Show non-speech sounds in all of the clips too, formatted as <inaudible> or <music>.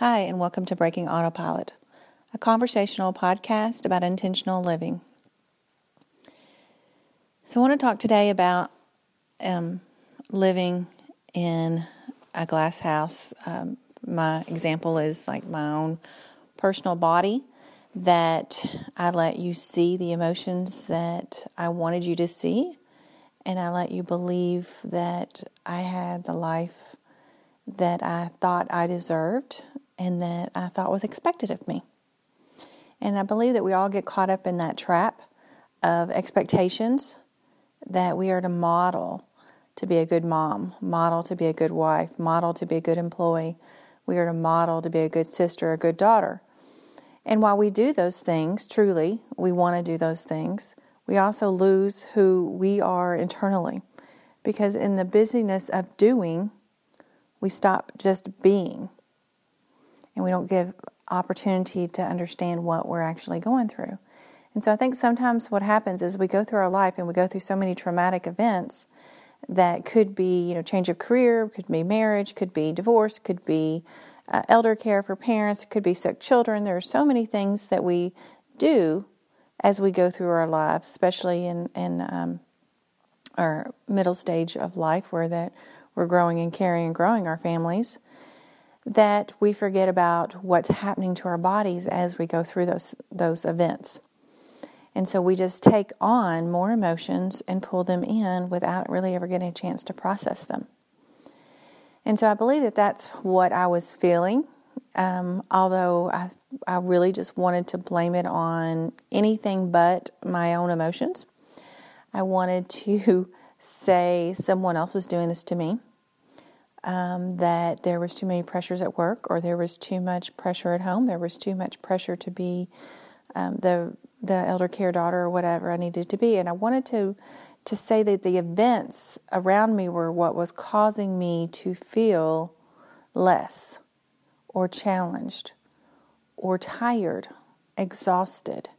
Hi, and welcome to Breaking Autopilot, a conversational podcast about intentional living. So, I want to talk today about um, living in a glass house. Um, my example is like my own personal body, that I let you see the emotions that I wanted you to see, and I let you believe that I had the life that I thought I deserved and that I thought was expected of me. And I believe that we all get caught up in that trap of expectations that we are to model to be a good mom, model to be a good wife, model to be a good employee. We are to model to be a good sister, a good daughter. And while we do those things, truly, we want to do those things, we also lose who we are internally. Because in the busyness of doing, we stop just being and we don't give opportunity to understand what we're actually going through. And so I think sometimes what happens is we go through our life and we go through so many traumatic events that could be, you know, change of career, could be marriage, could be divorce, could be uh, elder care for parents, could be sick children. There are so many things that we do as we go through our lives, especially in in um, our middle stage of life, where that we're growing and caring and growing our families that we forget about what's happening to our bodies as we go through those those events. And so we just take on more emotions and pull them in without really ever getting a chance to process them. And so I believe that that's what I was feeling, um, although I, I really just wanted to blame it on anything but my own emotions. I wanted to <laughs> say someone else was doing this to me um, that there was too many pressures at work or there was too much pressure at home. There was too much pressure to be um, the the elder care daughter or whatever I needed to be. And I wanted to to say that the events around me were what was causing me to feel less or challenged or tired, exhausted,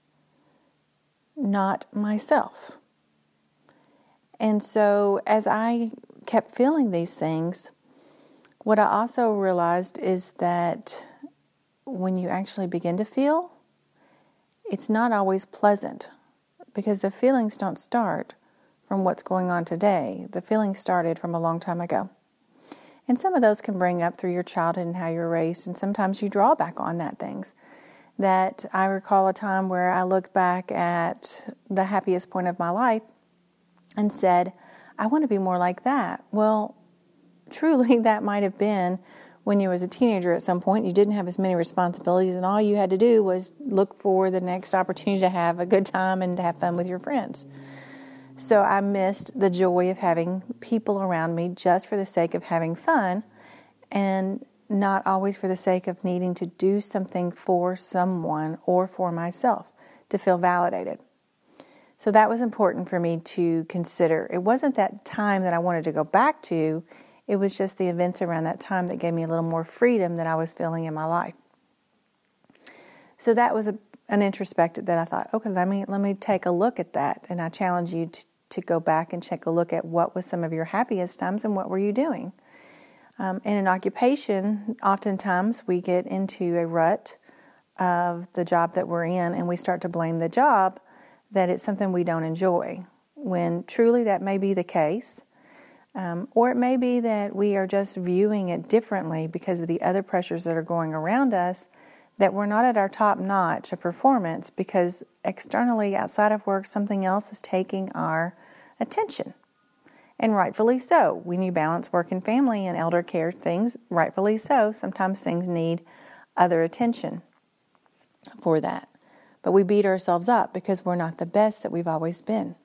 not myself. And so as I kept feeling these things, what I also realized is that when you actually begin to feel, it's not always pleasant because the feelings don't start from what's going on today. The feelings started from a long time ago. And some of those can bring up through your childhood and how you were raised, and sometimes you draw back on that things. That I recall a time where I looked back at the happiest point of my life and said, I want to be more like that. Well, truly <laughs> that might have been when you was a teenager at some point. You didn't have as many responsibilities and all you had to do was look for the next opportunity to have a good time and to have fun with your friends. So i missed the joy of having people around me just for the sake of having fun and not always for the sake of needing to do something for someone or for myself to feel validated. So that was important for me to consider. It wasn't that time that i wanted to go back to it was just the events around that time that gave me a little more freedom that I was feeling in my life. So that was a, an introspective that I thought, okay, let me let me take a look at that, and I challenge you to, to go back and take a look at what was some of your happiest times and what were you doing. Um, in an occupation, oftentimes we get into a rut of the job that we're in, and we start to blame the job that it's something we don't enjoy. When truly that may be the case, um, or it may be that we are just viewing it differently because of the other pressures that are going around us, that we're not at our top notch of performance because externally, outside of work, something else is taking our attention. And rightfully so. When you balance work and family and elder care things, rightfully so, sometimes things need other attention for that. But we beat ourselves up because we're not the best that we've always been.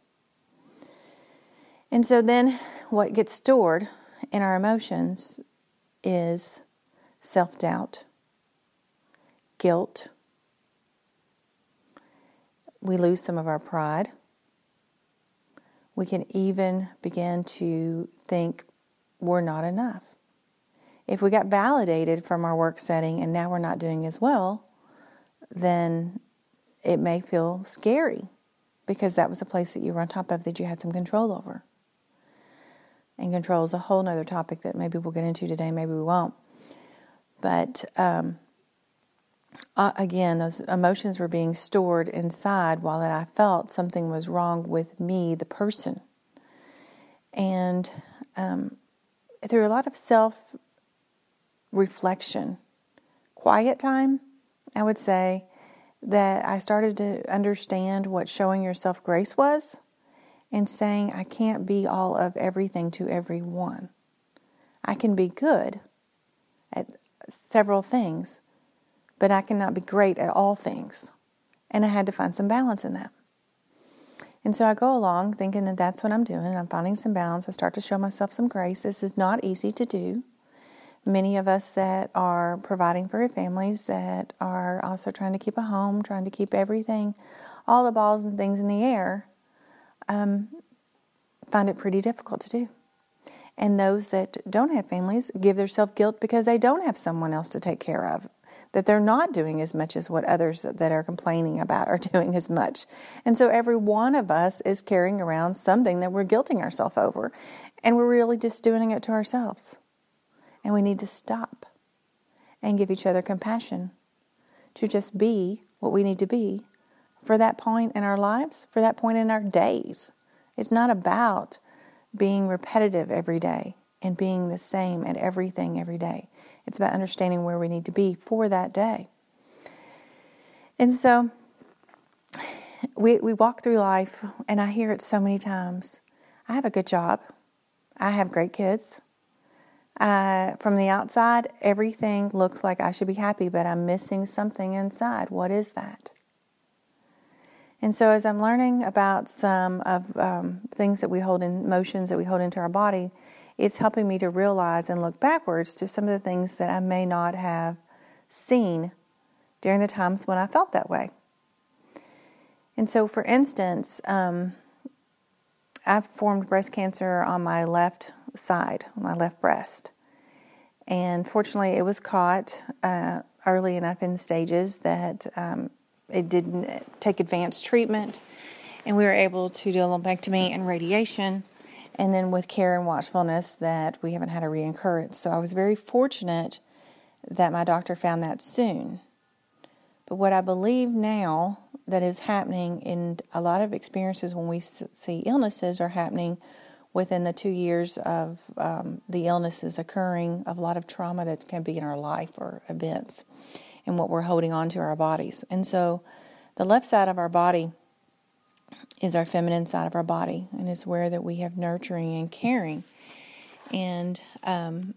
And so then what gets stored in our emotions is self doubt, guilt. We lose some of our pride. We can even begin to think we're not enough. If we got validated from our work setting and now we're not doing as well, then it may feel scary because that was a place that you were on top of that you had some control over and control is a whole nother topic that maybe we'll get into today, maybe we won't. But um, uh, again, those emotions were being stored inside while that I felt something was wrong with me, the person. And um, through a lot of self reflection, quiet time, I would say that I started to understand what showing yourself grace was and saying, I can't be all of everything to everyone. I can be good at several things, but I cannot be great at all things. And I had to find some balance in that. And so I go along thinking that that's what I'm doing. I'm finding some balance. I start to show myself some grace. This is not easy to do. Many of us that are providing for our families, that are also trying to keep a home, trying to keep everything, all the balls and things in the air, um, find it pretty difficult to do. And those that don't have families give themselves guilt because they don't have someone else to take care of, that they're not doing as much as what others that are complaining about are <laughs> doing as much. And so every one of us is carrying around something that we're guilting ourselves over, and we're really just doing it to ourselves. And we need to stop and give each other compassion to just be what we need to be for that point in our lives, for that point in our days. It's not about being repetitive every day and being the same at everything every day. It's about understanding where we need to be for that day. And so we, we walk through life, and I hear it so many times I have a good job, I have great kids. Uh, from the outside, everything looks like I should be happy, but I'm missing something inside. What is that? And so, as I'm learning about some of um, things that we hold in motions that we hold into our body, it's helping me to realize and look backwards to some of the things that I may not have seen during the times when I felt that way. And so, for instance, um, I formed breast cancer on my left side, my left breast. And fortunately, it was caught uh, early enough in stages that um, it didn't take advanced treatment, and we were able to do a lumpectomy and radiation. And then with care and watchfulness, that we haven't had a reoccurrence. So I was very fortunate that my doctor found that soon. But what I believe now that is happening in a lot of experiences when we see illnesses are happening within the two years of um, the illnesses occurring, of a lot of trauma that can be in our life or events and what we're holding on to our bodies. And so the left side of our body is our feminine side of our body and is where that we have nurturing and caring. And um,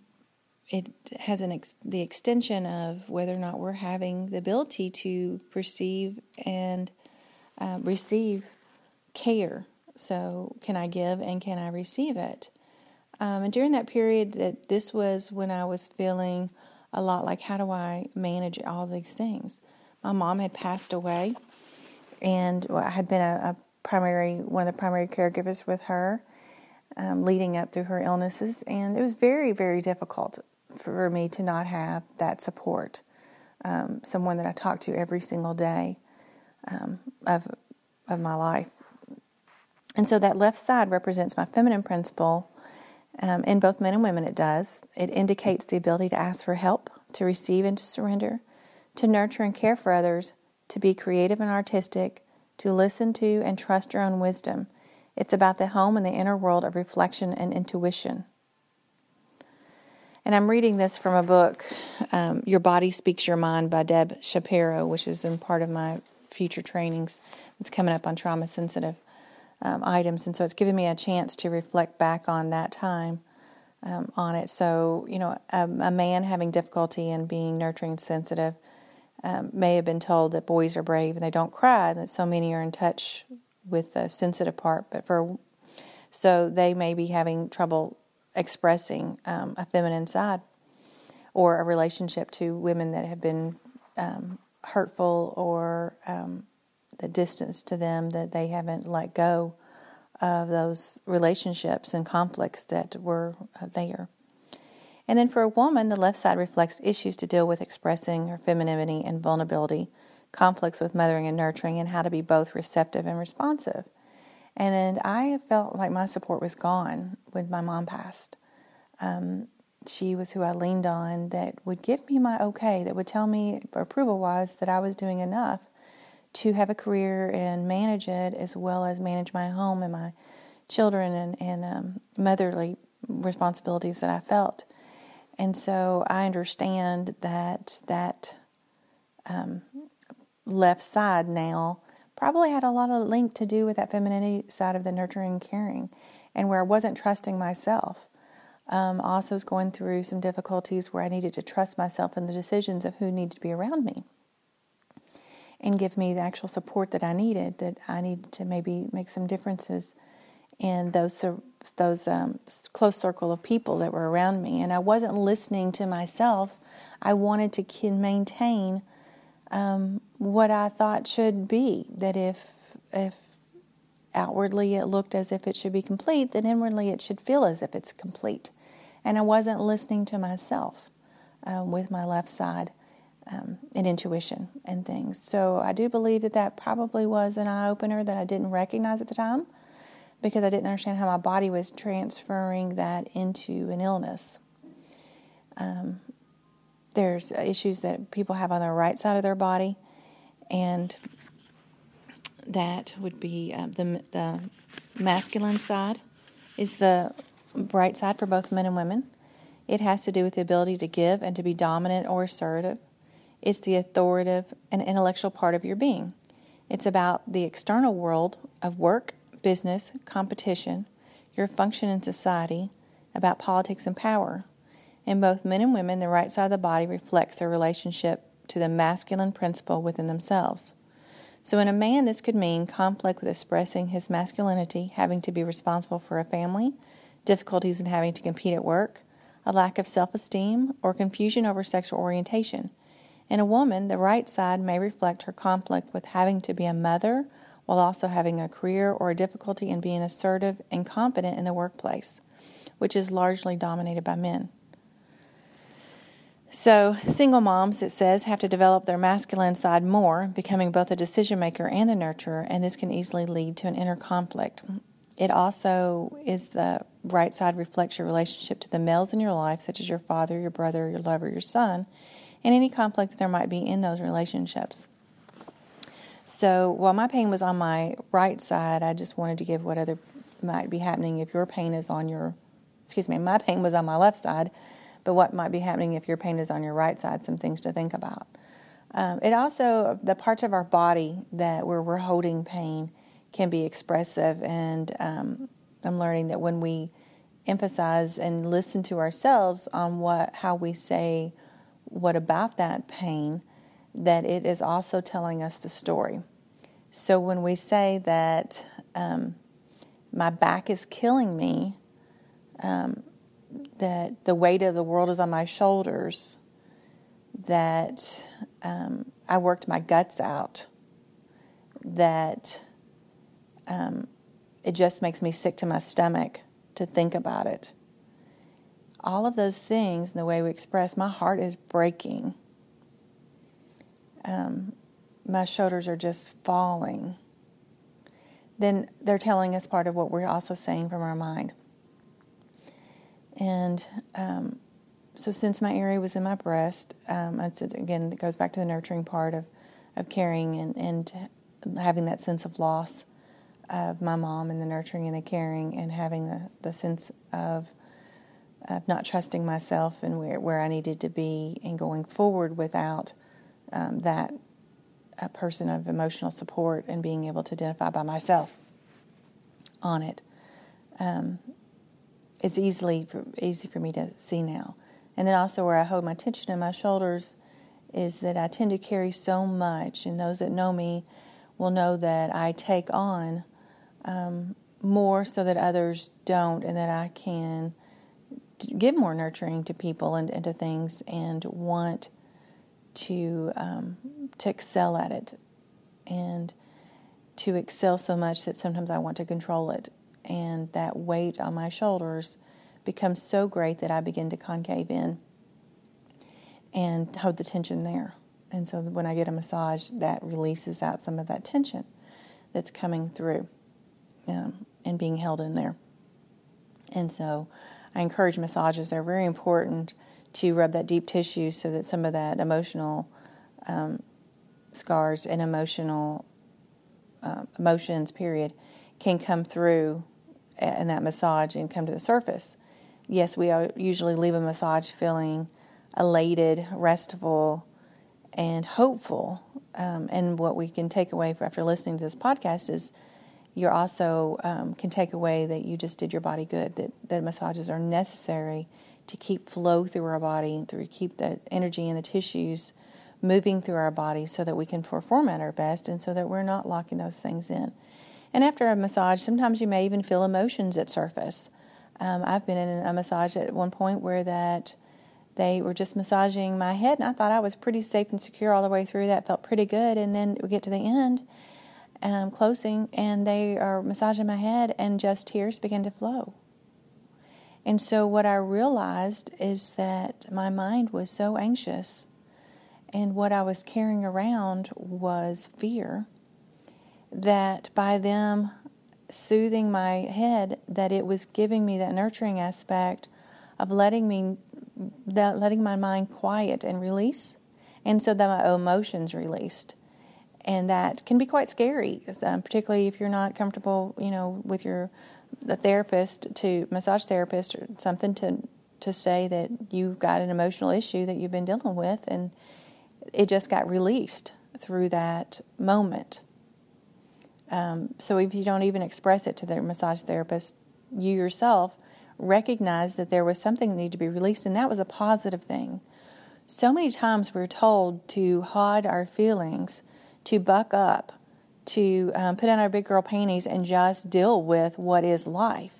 it has an ex- the extension of whether or not we're having the ability to perceive and uh, receive care. So, can I give and can I receive it? Um, and during that period, that this was when I was feeling a lot like how do I manage all these things. My mom had passed away, and I had been a, a primary one of the primary caregivers with her, um, leading up through her illnesses, and it was very very difficult for me to not have that support, um, someone that I talked to every single day um, of of my life. And so that left side represents my feminine principle um, in both men and women, it does. It indicates the ability to ask for help, to receive and to surrender, to nurture and care for others, to be creative and artistic, to listen to and trust your own wisdom. It's about the home and the inner world of reflection and intuition. And I'm reading this from a book, um, Your Body Speaks Your Mind by Deb Shapiro, which is in part of my future trainings that's coming up on trauma sensitive um, items, and so it's given me a chance to reflect back on that time um, on it. So, you know, a, a, man having difficulty in being nurturing sensitive um, may have been told that boys are brave and they don't cry, and that so many are in touch with the sensitive part, but for so they may be having trouble expressing um, a feminine side or a relationship to women that have been um, hurtful or um, the distance to them that they haven't let go of those relationships and conflicts that were uh, there. And then for a woman, the left side reflects issues to deal with expressing her femininity and vulnerability, conflicts with mothering and nurturing, and how to be both receptive and responsive. And I felt like my support was gone when my mom passed. Um, she was who I leaned on that would give me my okay, that would tell me approval wise that I was doing enough to have a career and manage it as well as manage my home and my children and, and um, motherly responsibilities that I felt. And so I understand that that um, left side now probably had a lot of link to do with that femininity side of the nurturing and caring and where I wasn't trusting myself. Um, also was going through some difficulties where I needed to trust myself in the decisions of who needed to be around me and give me the actual support that I needed, that I needed to maybe make some differences in those those um, close circle of people that were around me, and I wasn't listening to myself. I wanted to maintain um, what I thought should be. That if if outwardly it looked as if it should be complete, then inwardly it should feel as if it's complete. And I wasn't listening to myself uh, with my left side um, and intuition and things. So I do believe that that probably was an eye opener that I didn't recognize at the time because I didn't understand how my body was transferring that into an illness. Um, there's issues that people have on the right side of their body, and that would be uh, the the masculine side is the bright side for both men and women. It has to do with the ability to give and to be dominant or assertive. It's the authoritative and intellectual part of your being. It's about the external world of work business, competition, your function in society, about politics and power. In both men and women, the right side of the body reflects their relationship to the masculine principle within themselves. So, in a man, this could mean conflict with expressing his masculinity, having to be responsible for a family, difficulties in having to compete at work, a lack of self esteem, or confusion over sexual orientation. In a woman, the right side may reflect her conflict with having to be a mother while also having a career or a difficulty in being assertive and confident in the workplace, which is largely dominated by men. So, single moms, it says, have to develop their masculine side more, becoming both a decision maker and the nurturer, and this can easily lead to an inner conflict. It also is the right side reflects your relationship to the males in your life, such as your father, your brother, your lover, your son, and any conflict that there might be in those relationships. So while my pain was on my right side, I just wanted to give what other might be happening if your pain is on your, excuse me, my pain was on my left side, but what might be happening if your pain is on your right side, some things to think about. Um, it also, the parts of our body that where we're holding pain can be expressive, and um, I'm learning that when we emphasize and listen to ourselves on what, how we say what about that pain, that it is also telling us the story. So when we say that um, my back is killing me, um, that the weight of the world is on my shoulders, that um, I worked my guts out, that um, it just makes me sick to my stomach to think about it. All of those things, and the way we express, my heart is breaking um, my shoulders are just falling, then they're telling us part of what we're also saying from our mind. And um, so, since my area was in my breast, um, again, it goes back to the nurturing part of, of caring and, and having that sense of loss of my mom and the nurturing and the caring, and having the, the sense of, of not trusting myself and where, where I needed to be, and going forward without um, that a person of emotional support and being able to identify by myself on it. Um, it's easily easy for me to see now. And then also where I hold my tension in my shoulders is that I tend to carry so much, and those that know me will know that I take on um, more so that others don't, and that I can give more nurturing to people and, and to things, and want to um, to excel at it and to excel so much that sometimes I want to control it and that weight on my shoulders becomes so great that I begin to concave in and hold the tension there. And so when I get a massage, that releases out some of that tension that's coming through um, and being held in there. And so I encourage massages. They're very important to rub that deep tissue so that some of that emotional um, scars and emotional uh, emotions, period, can come through in that massage and come to the surface. Yes, we usually leave a massage feeling elated, restful, and hopeful. Um, and what we can take away after listening to this podcast is you also um, can take away that you just did your body good, that, that massages are necessary to keep flow through our body, and to keep the energy in the tissues moving through our body so that we can perform at our best and so that we're not locking those things in. And after a massage, sometimes you may even feel emotions at surface. Um, I've been in a massage at one point where that they were just massaging my head, and I thought I was pretty safe and secure all the way through. That felt pretty good, and then we get to the end, um, closing, and they are massaging my head, and just tears begin to flow. And so, what I realized is that my mind was so anxious, and what I was carrying around was fear. That by them soothing my head, that it was giving me that nurturing aspect of letting me, that letting my mind quiet and release, and so that my emotions released and that can be quite scary, um, particularly if you're not comfortable, you know, with your the therapist to massage therapist or something to to say that you've got an emotional issue that you've been dealing with, and it just got released through that moment. Um, so if you don't even express it to the massage therapist, you yourself recognize that there was something that needed to be released, and that was a positive thing. So many times we're told to hide our feelings to buck up, to um, put on our big girl panties and just deal with what is life.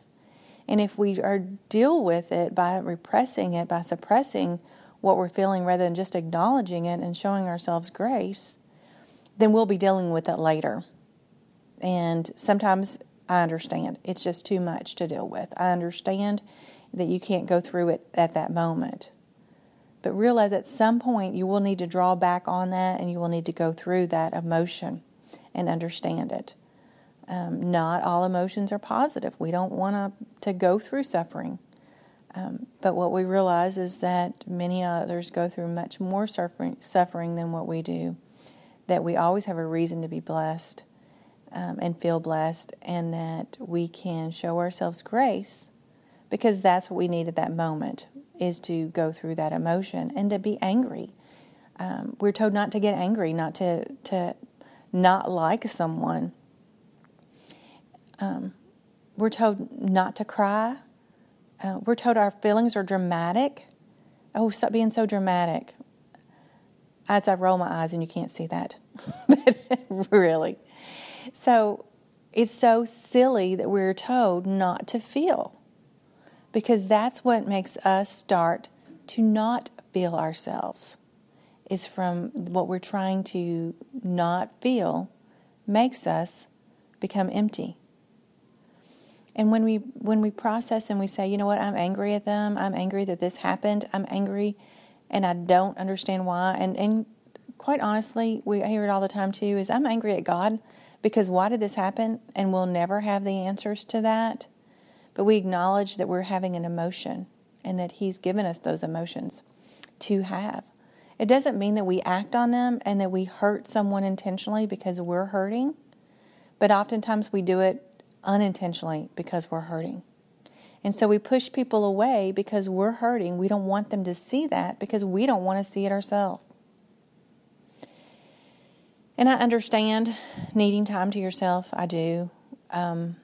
And if we are deal with it by repressing it, by suppressing what we're feeling rather than just acknowledging it and showing ourselves grace, then we'll be dealing with it later. And sometimes I understand it's just too much to deal with. I understand that you can't go through it at that moment. But realize at some point you will need to draw back on that and you will need to go through that emotion and understand it. Um, not all emotions are positive. We don't want to go through suffering. Um, but what we realize is that many others go through much more suffering, suffering than what we do. That we always have a reason to be blessed um, and feel blessed, and that we can show ourselves grace because that's what we need at that moment is to go through that emotion and to be angry. Um, we're told not to get angry, not to to not like someone. Um, we're told not to cry. Uh, we're told our feelings are dramatic. Oh, stop being so dramatic. As I roll my eyes, and you can't see that, but <laughs> really. So it's so silly that we're told not to feel because that's what makes us start to not feel ourselves is from what we're trying to not feel makes us become empty. And when we when we process and we say you know what? I'm angry at them. I'm angry that this happened. I'm angry and i don't understand why. And and quite honestly we hear it all the time too is i'm angry at god because why did this happen? And we'll never have the answers to that but we acknowledge that we're having an emotion and that He's given us those emotions to have. It doesn't mean that we act on them and that we hurt someone intentionally because we're hurting, but oftentimes we do it unintentionally because we're hurting. And so we push people away because we're hurting. We don't want them to see that because we don't want to see it ourselves. And I understand needing time to yourself. I do. Um,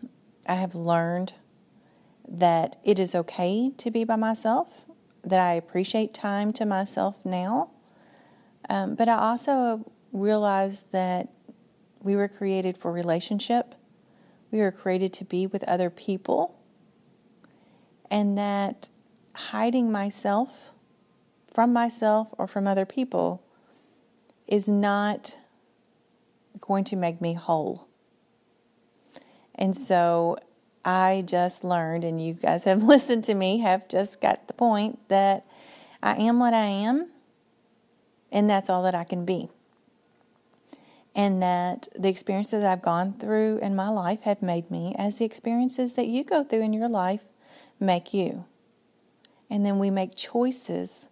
I have learned that it is okay to be by myself, that I appreciate time to myself now. Um, but I also realize that we were created for relationship, we were created to be with other people, and that hiding myself from myself or from other people is not going to make me whole. And so I just learned, and you guys have <laughs> listened to me, have just got the point that I am what I am, and that's all that I can be. And that the experiences I've gone through in my life have made me, as the experiences that you go through in your life make you. And then we make choices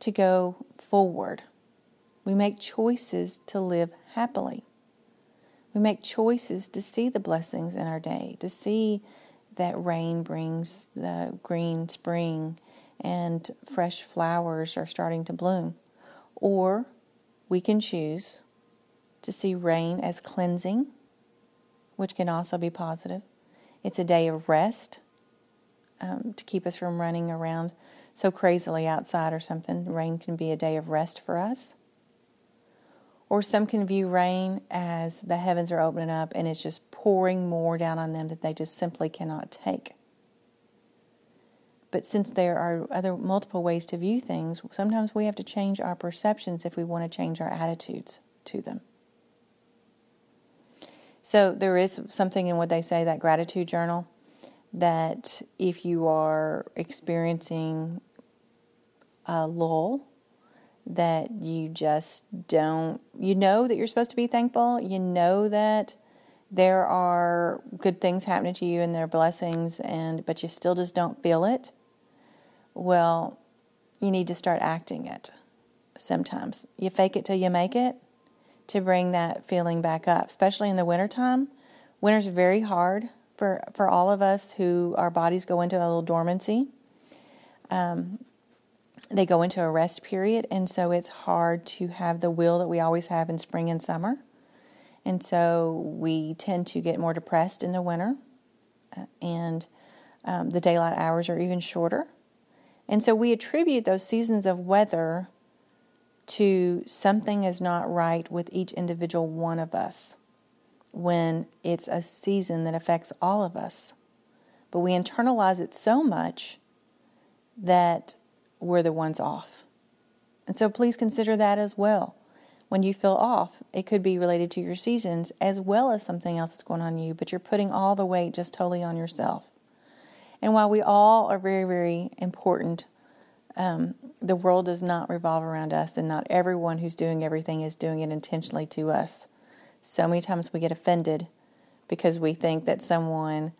to go forward. We make choices to live happily. We make choices to see the blessings in our day, to see that rain brings the green spring and fresh flowers are starting to bloom. Or we can choose to see rain as cleansing, which can also be positive. It's a day of rest um, to keep us from running around so crazily outside or something. Rain can be a day of rest for us. Or some can view rain as the heavens are opening up and it's just pouring more down on them that they just simply cannot take. But since there are other multiple ways to view things, sometimes we have to change our perceptions if we want to change our attitudes to them. So there is something in what they say that gratitude journal that if you are experiencing a lull that you just don't you know that you're supposed to be thankful. You know that there are good things happening to you and there are blessings and but you still just don't feel it. Well you need to start acting it sometimes. You fake it till you make it to bring that feeling back up especially in the wintertime. Winter's very hard for for all of us who our bodies go into a little dormancy. Um, they go into a rest period, and so it's hard to have the will that we always have in spring and summer. And so we tend to get more depressed in the winter, uh, and um, the daylight hours are even shorter. And so we attribute those seasons of weather to something is not right with each individual one of us when it's a season that affects all of us. But we internalize it so much that we're the ones off. And so please consider that as well. When you feel off, it could be related to your seasons as well as something else that's going on you, but you're putting all the weight just totally on yourself. And while we all are very, very important, um, the world does not revolve around us, and not everyone who's doing everything is doing it intentionally to us. So many times we get offended because we think that someone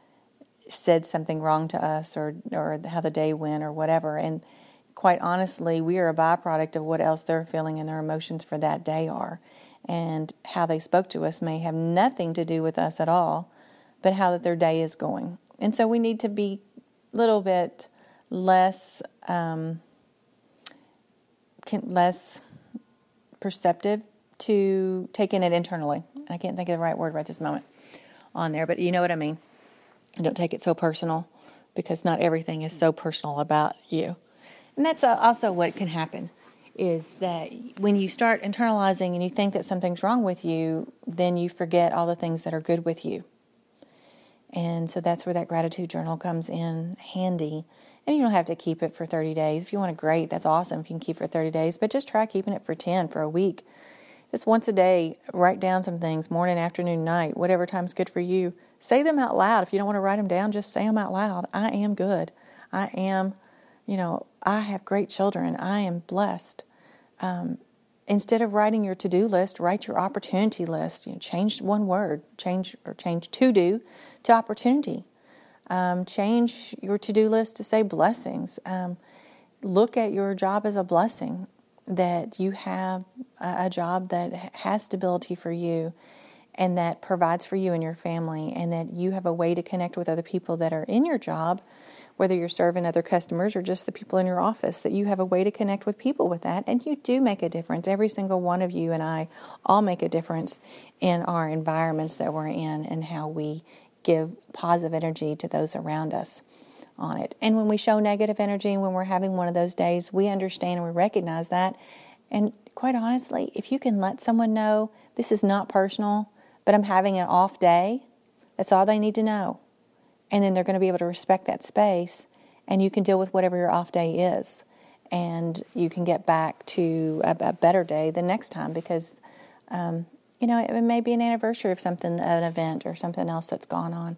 said something wrong to us or or how the day went or whatever and quite honestly, we are a byproduct of what else they're feeling and their emotions for that day are. And how they spoke to us may have nothing to do with us at all, but how that their day is going. And so we need to be a little bit less um, less perceptive to taking it internally. I can't think of the right word right this moment on there, but you know what I mean. Don't take it so personal because not everything is so personal about you. And that's also what can happen is that when you start internalizing and you think that something's wrong with you, then you forget all the things that are good with you. And so that's where that gratitude journal comes in handy. And you don't have to keep it for 30 days. If you want to, great, that's awesome if you can keep it for 30 days, but just try keeping it for 10 for a week. Just once a day, write down some things morning, afternoon, night, whatever time's good for you. Say them out loud. If you don't want to write them down, just say them out loud. I am good. I am you know, I have great children. I am blessed. Um, instead of writing your to-do list, write your opportunity list. You know, change one word, change or change to do to opportunity. Um, change your to-do list to say blessings. Um, look at your job as a blessing that you have a, a job that has stability for you and that provides for you and your family and that you have a way to connect with other people that are in your job whether you're serving other customers or just the people in your office, that you have a way to connect with people with that. And you do make a difference. Every single one of you and I all make a difference in our environments that we're in and how we give positive energy to those around us on it. And when we show negative energy, and when we're having one of those days, we understand and we recognize that. And quite honestly, if you can let someone know this is not personal, but I'm having an off day, that's all they need to know and then they're going to be able to respect that space and you can deal with whatever your off day is. And you can get back to a, a better day the next time because um, you know it, may be an anniversary of something an event or something else that's gone on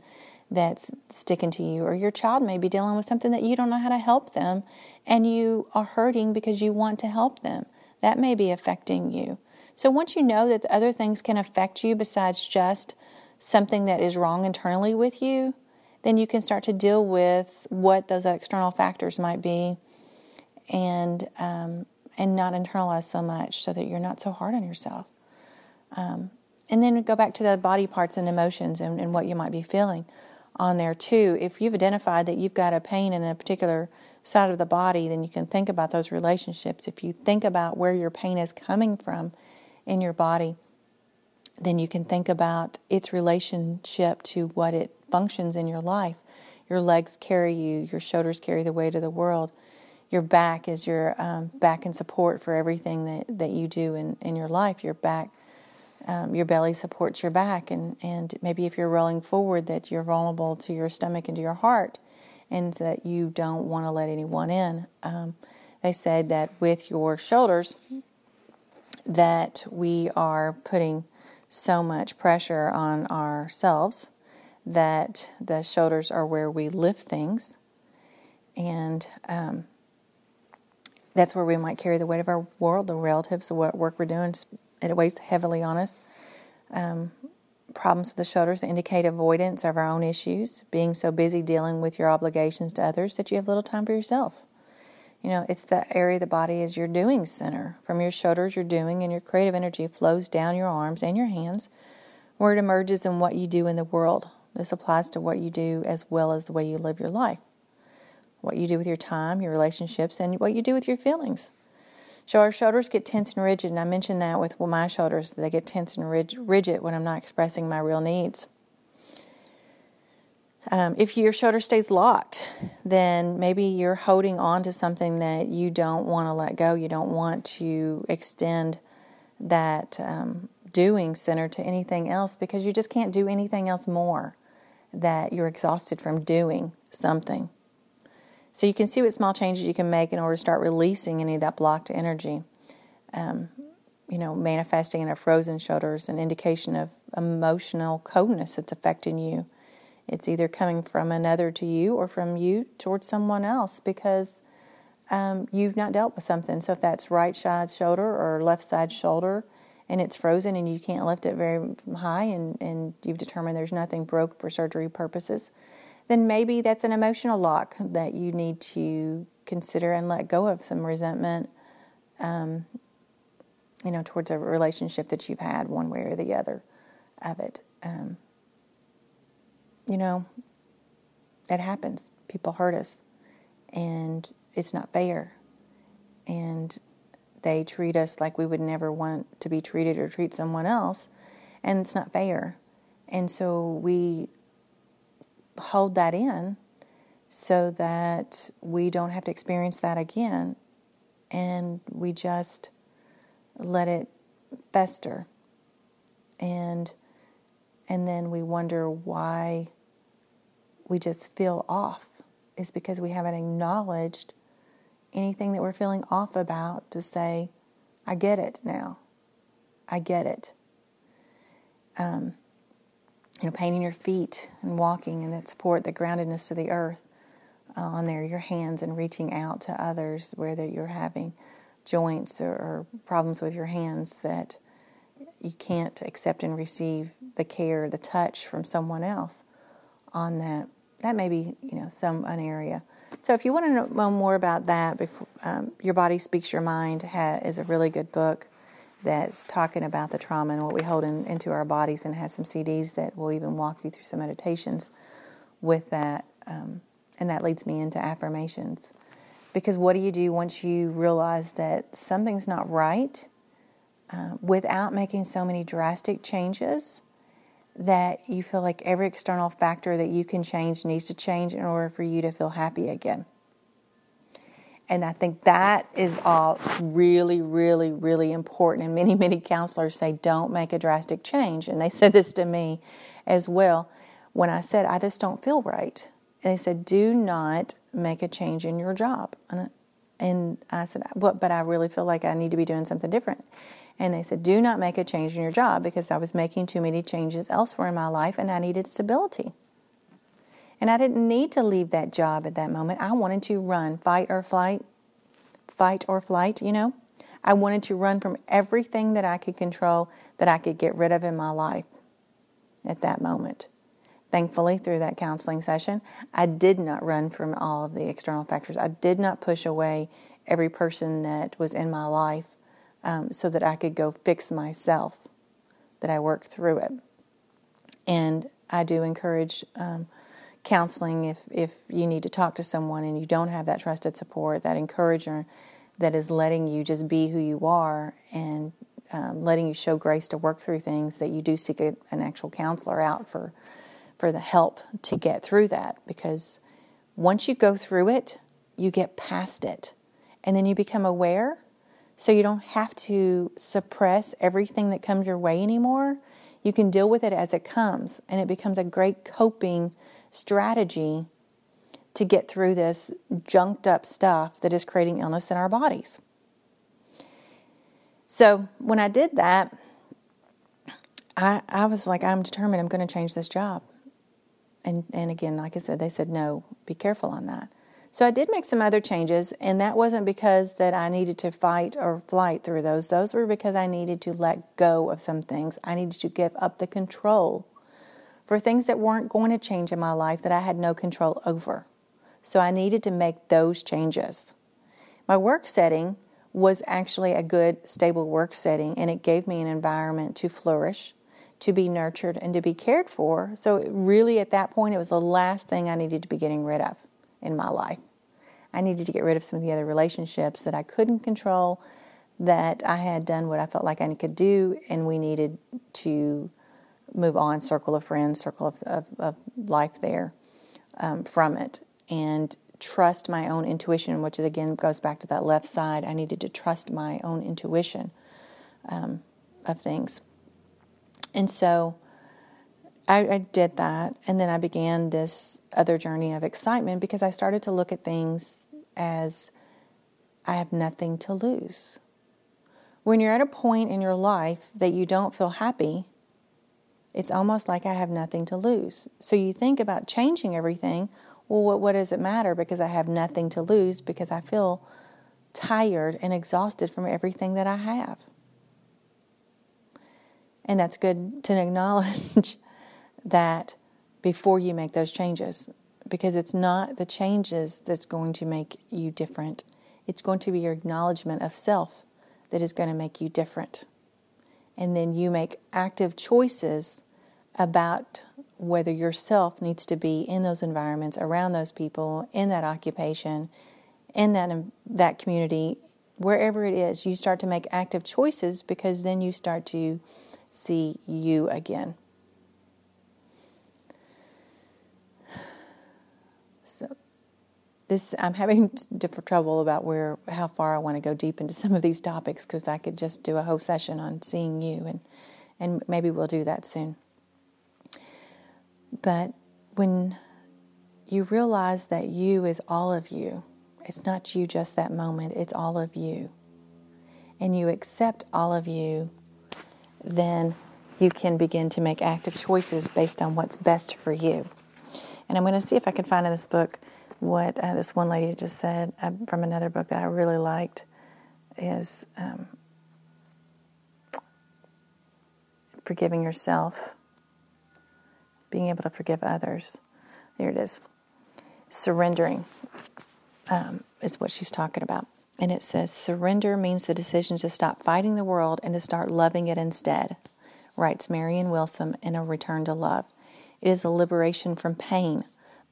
that's sticking to you. Or your child may be dealing with something that you don't know how to help them and you are hurting because you want to help them. That may be affecting you. So once you know that other things can affect you besides just something that is wrong internally with you then you can start to deal with what those external factors might be and um, and not internalize so much so that you're not so hard on yourself. Um, and then go back to the body parts and emotions and, and what you might be feeling on there too. If you've identified that you've got a pain in a particular side of the body, then you can think about those relationships. If you think about where your pain is coming from in your body, then you can think about its relationship to what it functions in your life. Your legs carry you, your shoulders carry the weight of the world. Your back is your um, back and support for everything that, that you do in, in your life. Your back um, your belly supports your back, and, and maybe if you're rolling forward, that you're vulnerable to your stomach and to your heart, and that you don't want to let anyone in. Um, they said that with your shoulders, that we are putting so much pressure on ourselves that the shoulders are where we lift things, and um, that's where we might carry the weight of our world, the relatives, of what work we're doing it weighs heavily on us. Um, problems with the shoulders indicate avoidance of our own issues, being so busy dealing with your obligations to others that you have little time for yourself. You know, it's the area of the body is your doing center. From your shoulders, your doing, and your creative energy flows down your arms and your hands, where it emerges in what you do in the world. This applies to what you do as well as the way you live your life, what you do with your time, your relationships, and what you do with your feelings. So our shoulders get tense and rigid, and I mentioned that with my shoulders, they get tense and rigid when I'm not expressing my real needs. Um, if your shoulder stays locked, then maybe you're holding on to something that you don't want to let go. You don't want to extend that um, doing center to anything else because you just can't do anything else more. That you're exhausted from doing something. So you can see what small changes you can make in order to start releasing any of that blocked energy. Um, you know, manifesting in a frozen shoulder is an indication of emotional coldness that's affecting you. It's either coming from another to you or from you towards someone else because um, you've not dealt with something. So if that's right side shoulder or left side shoulder and it's frozen and you can't lift it very high and, and you've determined there's nothing broke for surgery purposes, then maybe that's an emotional lock that you need to consider and let go of some resentment, um, you know, towards a relationship that you've had one way or the other of it. Um, you know, it happens. People hurt us, and it's not fair. And they treat us like we would never want to be treated or treat someone else, and it's not fair. And so we hold that in so that we don't have to experience that again and we just let it fester and and then we wonder why we just feel off is because we haven't acknowledged anything that we're feeling off about to say i get it now. I get it. Um, you know, painting your feet and walking and that support the groundedness to the earth uh, on there, your hands and reaching out to others whether you're having joints or, or, problems with your hands that you can't accept and receive the care, the touch from someone else on that. That may be, you know, some an area. So if you want to know more about that, before, um, Your Body Speaks Your Mind ha- is a really good book that's talking about the trauma and what we hold in, into our bodies and has some CDs that will even walk you through some meditations with that. Um, and that leads me into affirmations. Because what do you do once you realize that something's not right uh, without making so many drastic changes that you feel like every external factor that you can change needs to change in order for you to feel happy again? And I think that is all really, really, really important. And many, many counselors say, don't make a drastic change. And they said this to me as well when I said, I just don't feel right. And they said, do not make a change in your job. And I said, but, but I really feel like I need to be doing something different. And they said, do not make a change in your job because I was making too many changes elsewhere in my life and I needed stability. And I didn't need to leave that job at that moment. I wanted to run, fight or flight, fight or flight, you know. I wanted to run from everything that I could control, that I could get rid of in my life at that moment. thankfully, through that counseling session. I did not run from all of the external factors. I did not push away every person that was in my life um, so that I could go fix myself, that I worked through it. And I do encourage um, counseling if, if you need to talk to someone and you don't have that trusted support, that encourager that is letting you just be who you are and um, letting you show grace to work through things that you do seek a, an actual counselor out for for the help to get through that because once you go through it you get past it and then you become aware so you don't have to suppress everything that comes your way anymore you can deal with it as it comes and it becomes a great coping strategy to get through this junked up stuff that is creating illness in our bodies. So when I did that, I, I was like, I'm determined I'm going to change this job. And, and again, like I said, they said, no, be careful on that. So I did make some other changes, and that wasn't because that I needed to fight or flight through those. Those were because I needed to let go of some things. I needed to give up the control for things that weren't going to change in my life that I had no control over. So I needed to make those changes. My work setting was actually a good, stable work setting, and it gave me an environment to flourish, to be nurtured, and to be cared for. So, really, at that point, it was the last thing I needed to be getting rid of in my life. I needed to get rid of some of the other relationships that I couldn't control, that I had done what I felt like I could do, and we needed to move on, circle of friends, circle of, of, of life there um, from it and trust my own intuition, which is, again goes back to that left side. I needed to trust my own intuition um, of things. And so I, I did that. And then I began this other journey of excitement because I started to look at things as I have nothing to lose. When you're at a point in your life that you don't feel happy, it's almost like I have nothing to lose. So you think about changing everything well, what, what does it matter? Because I have nothing to lose because I feel tired and exhausted from everything that I have. And that's good to <laughs> acknowledge that before you make those changes because it's not the changes that's going to make you different. It's going to be your acknowledgement of self that is going to make you different. And then you make active choices about whether yourself needs to be in those environments, around those people, in that occupation, in that um, that community, wherever it is, you start to make active choices because then you start to see you again. So this I'm having <laughs> trouble about where how far I want to go deep into some of these topics because I could just do a whole session on seeing you and and maybe we'll do that soon. But when you realize that you is all of you, it's not you just that moment, it's all of you, and you accept all of you, then you can begin to make active choices based on what's best for you. And I'm going to see if I can find in this book what uh, this one lady just said uh, from another book that I really liked is um, forgiving yourself being able to forgive others. There it is. Surrendering um, is what she's talking about. And it says, surrender means the decision to stop fighting the world and to start loving it instead, writes Marianne Williamson in A Return to Love. It is a liberation from pain,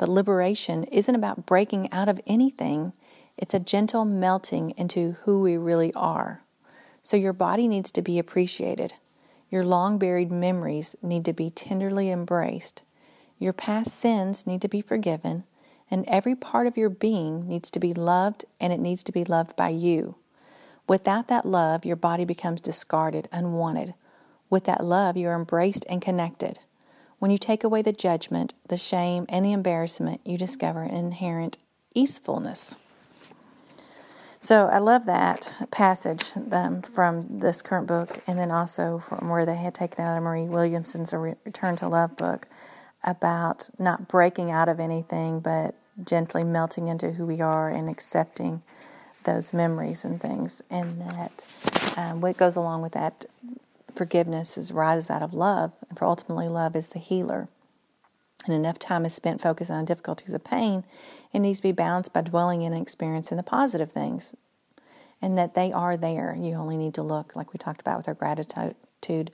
but liberation isn't about breaking out of anything, it's a gentle melting into who we really are. So your body needs to be appreciated. Your long buried memories need to be tenderly embraced. Your past sins need to be forgiven, and every part of your being needs to be loved, and it needs to be loved by you. Without that love, your body becomes discarded, unwanted. With that love, you are embraced and connected. When you take away the judgment, the shame, and the embarrassment, you discover an inherent easefulness. So I love that passage um, from this current book, and then also from where they had taken out of Marie Williamson's Return to Love book about not breaking out of anything, but gently melting into who we are and accepting those memories and things. And that um, what goes along with that forgiveness is rises out of love, and for ultimately love is the healer. and enough time is spent focusing on difficulties of pain, it needs to be balanced by dwelling in and experiencing the positive things. And that they are there. You only need to look, like we talked about with our gratitude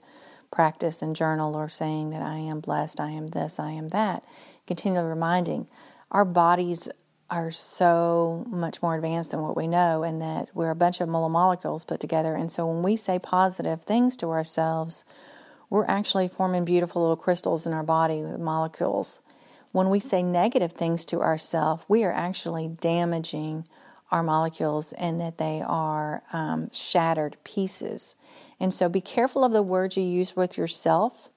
practice and journal, or saying that I am blessed, I am this, I am that. Continually reminding our bodies are so much more advanced than what we know, and that we're a bunch of molecules put together. And so when we say positive things to ourselves, we're actually forming beautiful little crystals in our body with molecules. When we say negative things to ourselves, we are actually damaging our molecules and that they are um, shattered pieces. And so be careful of the words you use with yourself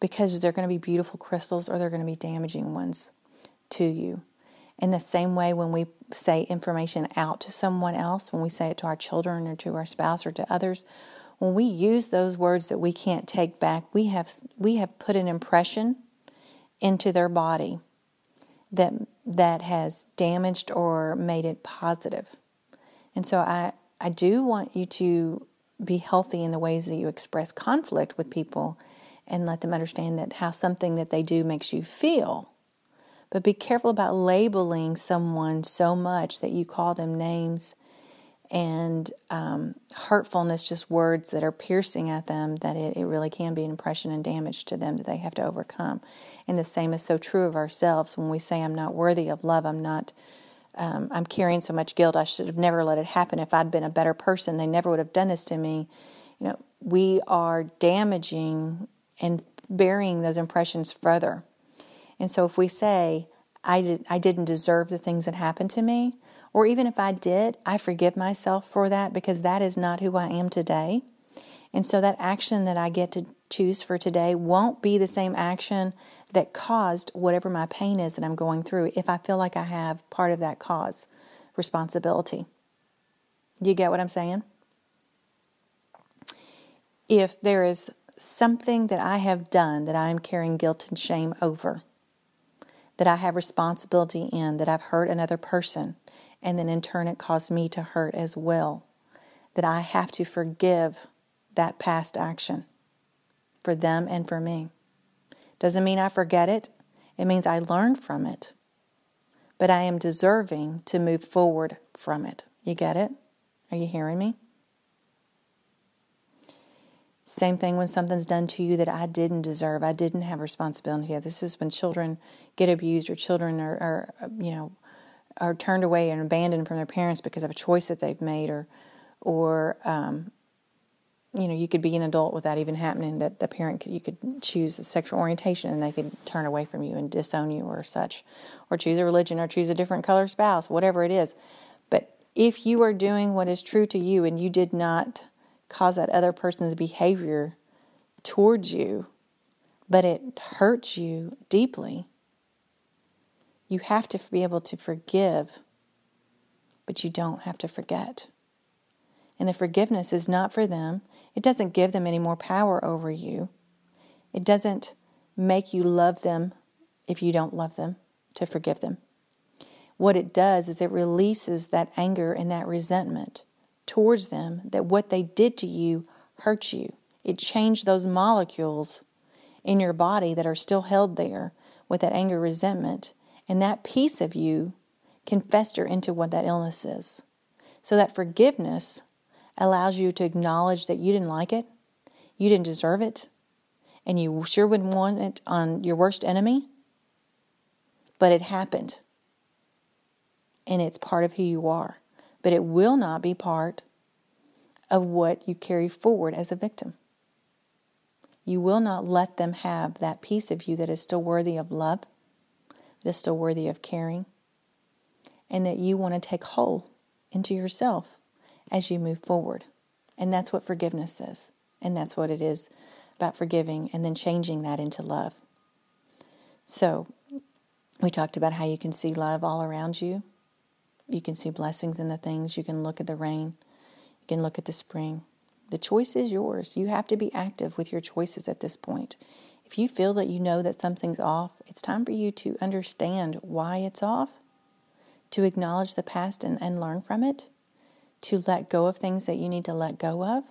because they're going to be beautiful crystals or they're going to be damaging ones to you. In the same way, when we say information out to someone else, when we say it to our children or to our spouse or to others, when we use those words that we can't take back, we have we have put an impression into their body that that has damaged or made it positive. And so I I do want you to be healthy in the ways that you express conflict with people and let them understand that how something that they do makes you feel. But be careful about labeling someone so much that you call them names and um, hurtfulness, just words that are piercing at them, that it, it really can be an impression and damage to them that they have to overcome. And the same is so true of ourselves when we say, I'm not worthy of love, I'm not. Um, I'm carrying so much guilt. I should have never let it happen. If I'd been a better person, they never would have done this to me. You know, we are damaging and burying those impressions further. And so if we say, I, did, I didn't deserve the things that happened to me, or even if I did, I forgive myself for that because that is not who I am today. And so that action that I get to choose for today won't be the same action that caused whatever my pain is that I'm going through if I feel like I have part of that cause responsibility. You get what I'm saying? If there is something that I have done that I am carrying guilt and shame over, that I have responsibility in, that I've hurt another person, and then in turn it caused me to hurt as well. That I have to forgive that past action for them and for me. Doesn't mean I forget it, it means I learn from it. But I am deserving to move forward from it. You get it? Are you hearing me? Same thing when something's done to you that I didn't deserve, I didn't have responsibility. This is when children get abused or children are, are you know, are turned away and abandoned from their parents because of a choice that they've made, or, or um, you know, you could be an adult without even happening. That the parent could, you could choose a sexual orientation and they could turn away from you and disown you or such, or choose a religion or choose a different color spouse, whatever it is. But if you are doing what is true to you and you did not cause that other person's behavior towards you, but it hurts you deeply, you have to be able to forgive, but you don't have to forget. And the forgiveness is not for them. It doesn't give them any more power over you. It doesn't make you love them if you don't love them to forgive them. What it does is it releases that anger and that resentment towards them that what they did to you hurt you. It changed those molecules in your body that are still held there with that anger resentment and that piece of you can fester into what that illness is. So that forgiveness allows you to acknowledge that you didn't like it, you didn't deserve it, and you sure wouldn't want it on your worst enemy, but it happened. And it's part of who you are. But it will not be part of what you carry forward as a victim. You will not let them have that piece of you that is still worthy of love that is still worthy of caring, and that you want to take whole into yourself as you move forward. And that's what forgiveness is. And that's what it is about forgiving and then changing that into love. So, we talked about how you can see love all around you. You can see blessings in the things. You can look at the rain. You can look at the spring. The choice is yours. You have to be active with your choices at this point. If you feel that you know that something's off, it's time for you to understand why it's off, to acknowledge the past and, and learn from it, to let go of things that you need to let go of,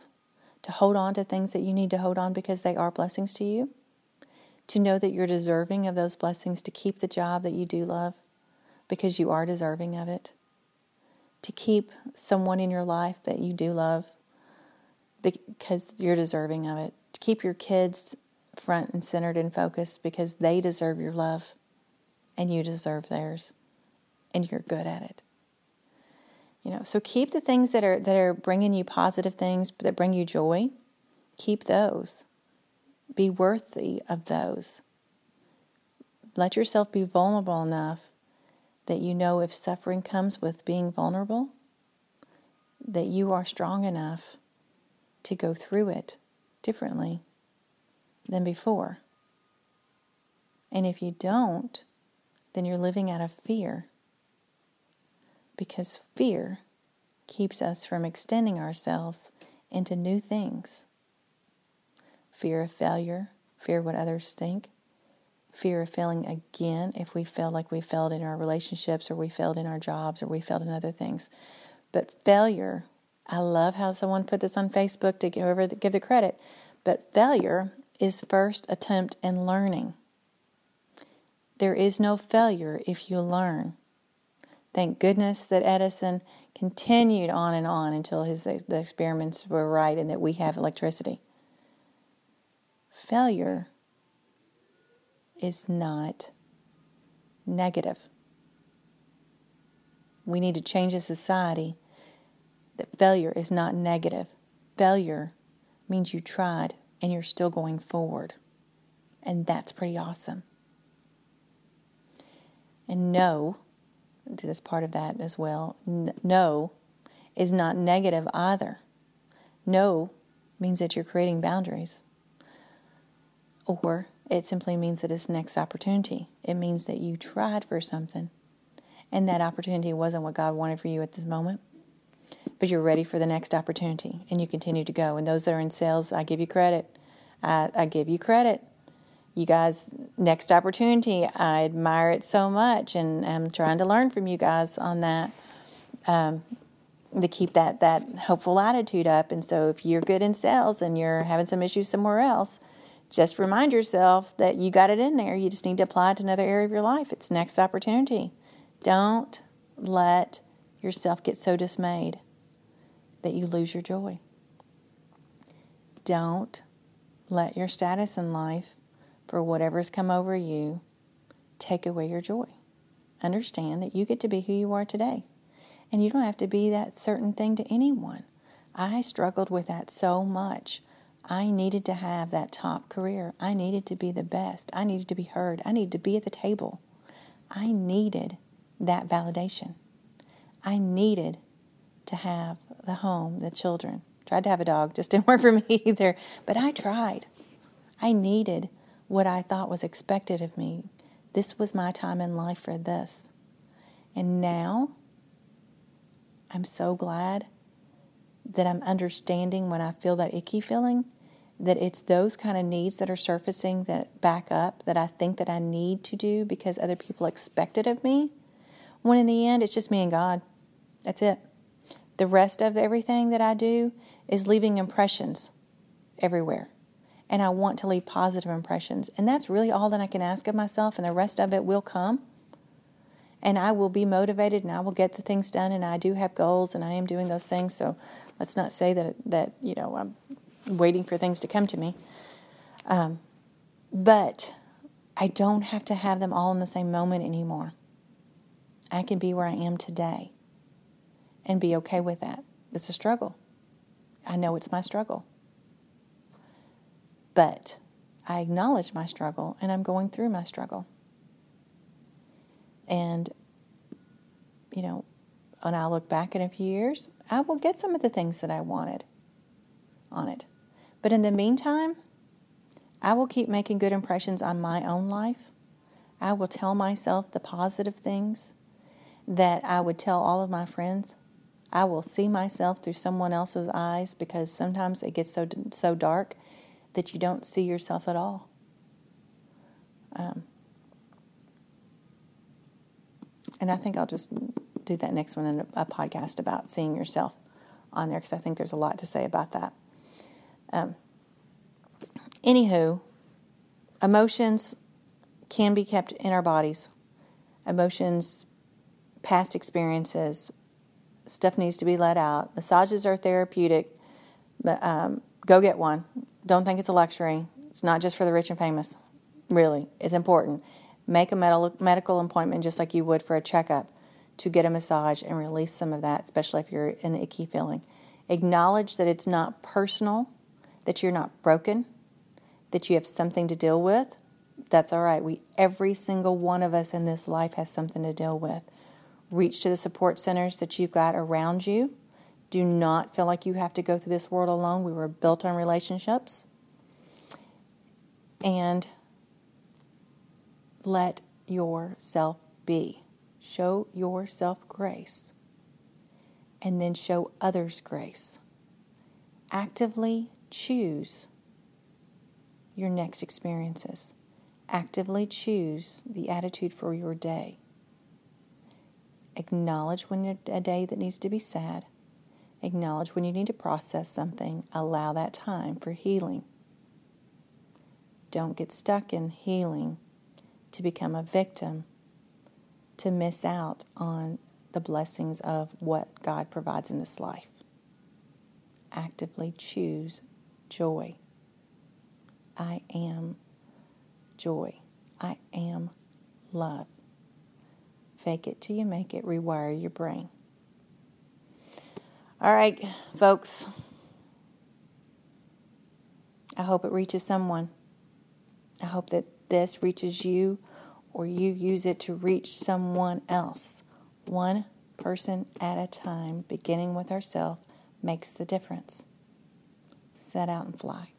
to hold on to things that you need to hold on because they are blessings to you. to know that you're deserving of those blessings, to keep the job that you do love because you are deserving of it, to keep someone in your life that you do love because you're deserving of it, to keep your kids front and centered and focused because they deserve your love and you deserve theirs and you're good at it. You know, so keep the things that are that are bringing you positive things that bring you joy. Keep those. Be worthy of those. Let yourself be vulnerable enough that you know if suffering comes with being vulnerable, that you are strong enough to go through it differently than before. And if you don't, then you're living out of fear. Because fear keeps us from extending ourselves into new things fear of failure, fear what others think, fear of failing again if we feel like we failed in our relationships or we failed in our jobs or we failed in other things. But failure, I love how someone put this on Facebook to give, give the credit, but failure is first attempt in learning. There is no failure if you learn. Thank goodness that Edison continued on and on until his the experiments were right and that we have electricity. Failure is not negative. We need to change a society that failure is not negative. Failure means you tried and you're still going forward. And that's pretty awesome. And no, this part of that as well, no is not negative either. No means that you're creating boundaries. Or it simply means that it's next opportunity. It means that you tried for something and that opportunity wasn't what God wanted for you at this moment but you're ready for the next opportunity and you continue to go. And those that are in sales, I give you credit. I, I give you credit. You guys, next opportunity, I admire it so much, and I'm trying to learn from you guys on that. Um, to keep that that hopeful attitude up. And so, if you're good in sales and you're having some issues somewhere else, just remind yourself that you got it in there. You just need to apply it to another area of your life. It's next opportunity. Don't let yourself get so dismayed that you lose your joy. Don't let your status in life, for whatever's come over you, take away your joy. Understand that you get to be who you are today. And you don't have to be that certain thing to anyone. I struggled with that so much. I needed to have that top career. I needed to be the best. I needed to be heard. I needed to be at the table. I needed that validation. I needed to have the home, the children. Tried to have a dog, just <laughs> didn't work for me either. But I tried. I needed what I thought was expected of me. This was my time in life for this. And now I'm so glad that I'm understanding when I feel that icky feeling that it's those kind of needs that are surfacing that back up that I think that I need to do because other people expect it of me. When in the end, it's just me and God. That's it. The rest of everything that I do is leaving impressions everywhere. And I want to leave positive impressions. And that's really all that I can ask of myself, and the rest of it will come. And I will be motivated and I will get the things done. And I do have goals and I am doing those things. So let's not say that, that you know, I'm waiting for things to come to me. Um, but I don't have to have them all in the same moment anymore. I can be where I am today and be okay with that. It's a struggle. I know it's my struggle. But I acknowledge my struggle and I'm going through my struggle. And, you know, when I look back in a few years, I will get some of the things that I wanted on it. But in the meantime, I will keep making good impressions on my own life. I will tell myself the positive things that I would tell all of my friends I will see myself through someone else's eyes because sometimes it gets so so dark that you don't see yourself at all. Um, and I think I'll just do that next one in a, a podcast about seeing yourself on there because I think there's a lot to say about that. Um, anywho, emotions can be kept in our bodies. Emotions, past experiences, stuff needs to be let out. Massages are therapeutic. But, um, go get one. Don't think it's a luxury. It's not just for the rich and famous. Really, it's important. Make a medical appointment just like you would for a checkup to get a massage and release some of that, especially if you're in the icky feeling. Acknowledge that it's not personal, that you're not broken, that you have something to deal with. That's all right. We every single one of us in this life has something to deal with. Reach to the support centers that you've got around you. Do not feel like you have to go through this world alone. We were built on relationships. And let yourself be. Show yourself grace. And then show others grace. Actively choose your next experiences. Actively choose the attitude for your day. Acknowledge when a day that needs to be sad. Acknowledge when you need to process something. Allow that time for healing. Don't get stuck in healing to become a victim, to miss out on the blessings of what God provides in this life. Actively choose joy. I am joy. I am love. Fake it till you make it, rewire your brain. All right, folks. I hope it reaches someone. I hope that this reaches you or you use it to reach someone else. One person at a time, beginning with ourselves, makes the difference. Set out and fly.